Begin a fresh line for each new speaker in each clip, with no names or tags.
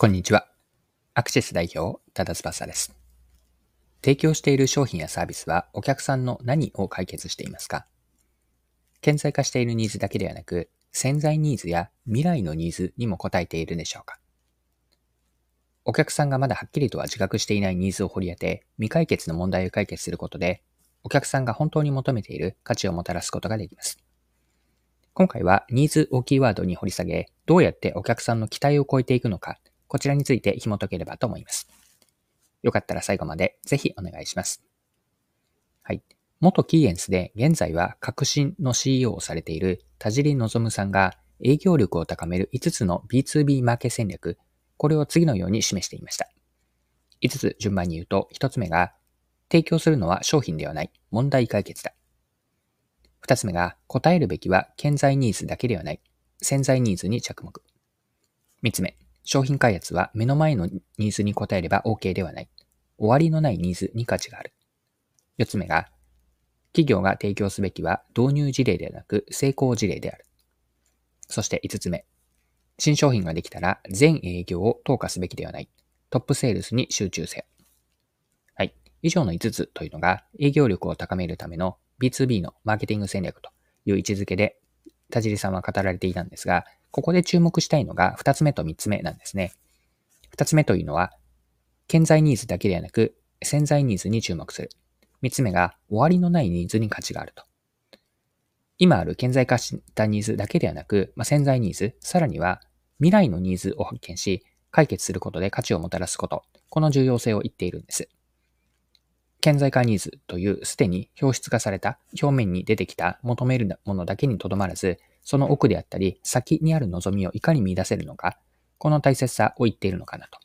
こんにちは。アクシス代表、ただ翼です。提供している商品やサービスはお客さんの何を解決していますか？顕在化しているニーズだけではなく、潜在ニーズや未来のニーズにも応えているでしょうか？お客さんがまだはっきりとは自覚していないニーズを掘り当て、未解決の問題を解決することで、お客さんが本当に求めている価値をもたらすことができます。今回はニーズをキーワードに掘り下げ、どうやってお客さんの期待を超えていくのかこちらについて紐解ければと思います。よかったら最後までぜひお願いします。はい。元キーエンスで現在は革新の CEO をされている田尻望さんが営業力を高める5つの B2B マーケ戦略、これを次のように示していました。5つ順番に言うと、1つ目が、提供するのは商品ではない問題解決だ。2つ目が、答えるべきは潜在ニーズだけではない潜在ニーズに着目。3つ目、商品開発は目の前のニーズに応えれば OK ではない。終わりのないニーズに価値がある。四つ目が、企業が提供すべきは導入事例ではなく成功事例である。そして五つ目。新商品ができたら全営業を投下すべきではない。トップセールスに集中せよ。はい。以上の5つというのが営業力を高めるための B2B のマーケティング戦略という位置づけで田尻さんは語られていたんですが、ここで注目したいのが二つ目と三つ目なんですね。二つ目というのは、潜在ニーズだけではなく、潜在ニーズに注目する。三つ目が、終わりのないニーズに価値があると。今ある顕在化したニーズだけではなく、まあ、潜在ニーズ、さらには未来のニーズを発見し、解決することで価値をもたらすこと、この重要性を言っているんです。顕在化ニーズというすでに表出化された表面に出てきた求めるものだけにとどまらず、その奥であったり、先にある望みをいかに見出せるのか、この大切さを言っているのかなと。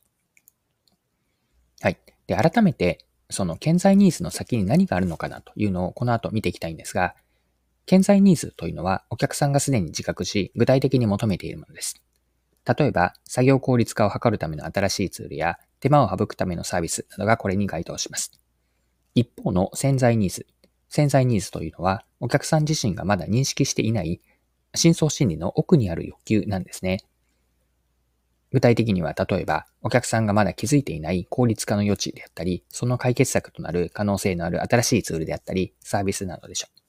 はい。で、改めて、その潜在ニーズの先に何があるのかなというのをこの後見ていきたいんですが、潜在ニーズというのはお客さんがすでに自覚し、具体的に求めているものです。例えば、作業効率化を図るための新しいツールや、手間を省くためのサービスなどがこれに該当します。一方の潜在ニーズ。潜在ニーズというのは、お客さん自身がまだ認識していない深層心理の奥にある欲求なんですね。具体的には、例えば、お客さんがまだ気づいていない効率化の余地であったり、その解決策となる可能性のある新しいツールであったり、サービスなどでしょう。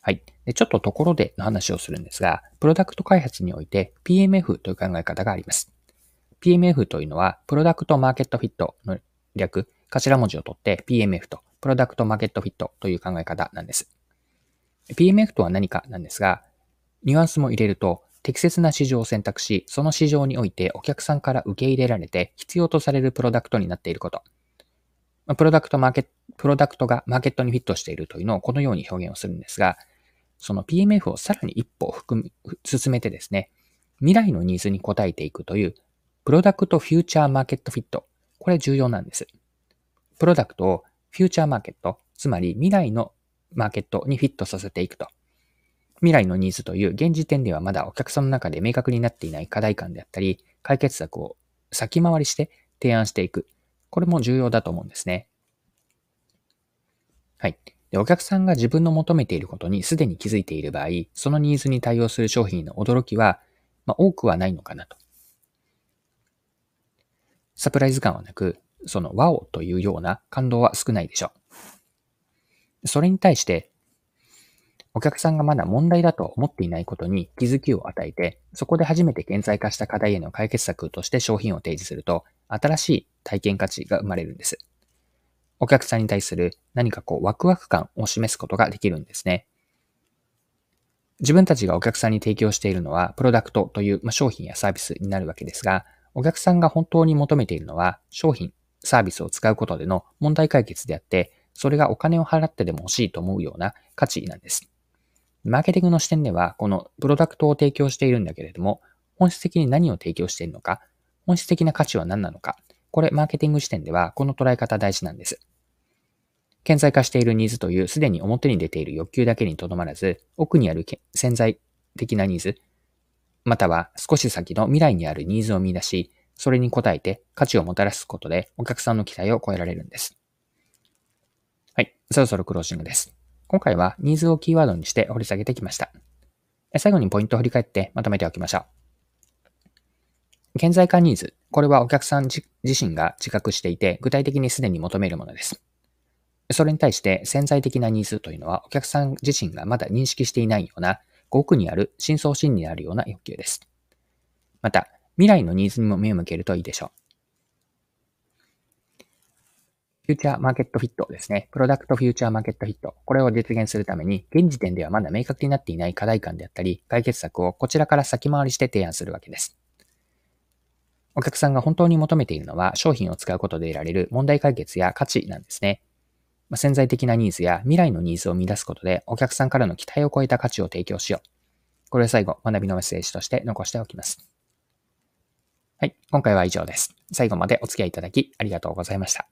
はい。で、ちょっとところでの話をするんですが、プロダクト開発において PMF という考え方があります。PMF というのは、プロダクトマーケットフィットの略、頭文字を取って PMF と、プロダクトマーケットフィットという考え方なんです。PMF とは何かなんですが、ニュアンスも入れると、適切な市場を選択し、その市場においてお客さんから受け入れられて必要とされるプロダクトになっていること。プロダクトマーケット、プロダクトがマーケットにフィットしているというのをこのように表現をするんですが、その PMF をさらに一歩含む、進めてですね、未来のニーズに応えていくという、プロダクトフューチャーマーケットフィット。これ重要なんです。プロダクトをフューチャーマーケット、つまり未来のマーケットにフィットさせていくと。未来のニーズという現時点ではまだお客さんの中で明確になっていない課題感であったり、解決策を先回りして提案していく。これも重要だと思うんですね。はい。でお客さんが自分の求めていることにすでに気づいている場合、そのニーズに対応する商品の驚きは、まあ、多くはないのかなと。サプライズ感はなく、そのワオというような感動は少ないでしょう。それに対して、お客さんがまだ問題だと思っていないことに気づきを与えて、そこで初めて顕在化した課題への解決策として商品を提示すると、新しい体験価値が生まれるんです。お客さんに対する何かこうワクワク感を示すことができるんですね。自分たちがお客さんに提供しているのは、プロダクトという、ま商品やサービスになるわけですが、お客さんが本当に求めているのは、商品、サービスを使うことでの問題解決であって、それがお金を払ってでも欲しいと思うような価値なんです。マーケティングの視点では、このプロダクトを提供しているんだけれども、本質的に何を提供しているのか、本質的な価値は何なのか、これ、マーケティング視点では、この捉え方大事なんです。顕在化しているニーズというすでに表に出ている欲求だけにとどまらず、奥にある潜在的なニーズ、または少し先の未来にあるニーズを見出し、それに応えて価値をもたらすことでお客さんの期待を超えられるんです。はい。そろそろクロージングです。今回はニーズをキーワードにして掘り下げてきました。最後にポイントを振り返ってまとめておきましょう。顕在化ニーズ。これはお客さん自身が自覚していて、具体的にすでに求めるものです。それに対して潜在的なニーズというのは、お客さん自身がまだ認識していないような、奥にある深層心理にあるような欲求です。また、未来のニーズにも目を向けるといいでしょう。フューチャーマーケットフィットですね。プロダクトフューチャーマーケットフィット。これを実現するために、現時点ではまだ明確になっていない課題感であったり、解決策をこちらから先回りして提案するわけです。お客さんが本当に求めているのは、商品を使うことで得られる問題解決や価値なんですね。まあ、潜在的なニーズや未来のニーズを見出すことで、お客さんからの期待を超えた価値を提供しよう。これを最後、学びのメッセージとして残しておきます。はい。今回は以上です。最後までお付き合いいただきありがとうございました。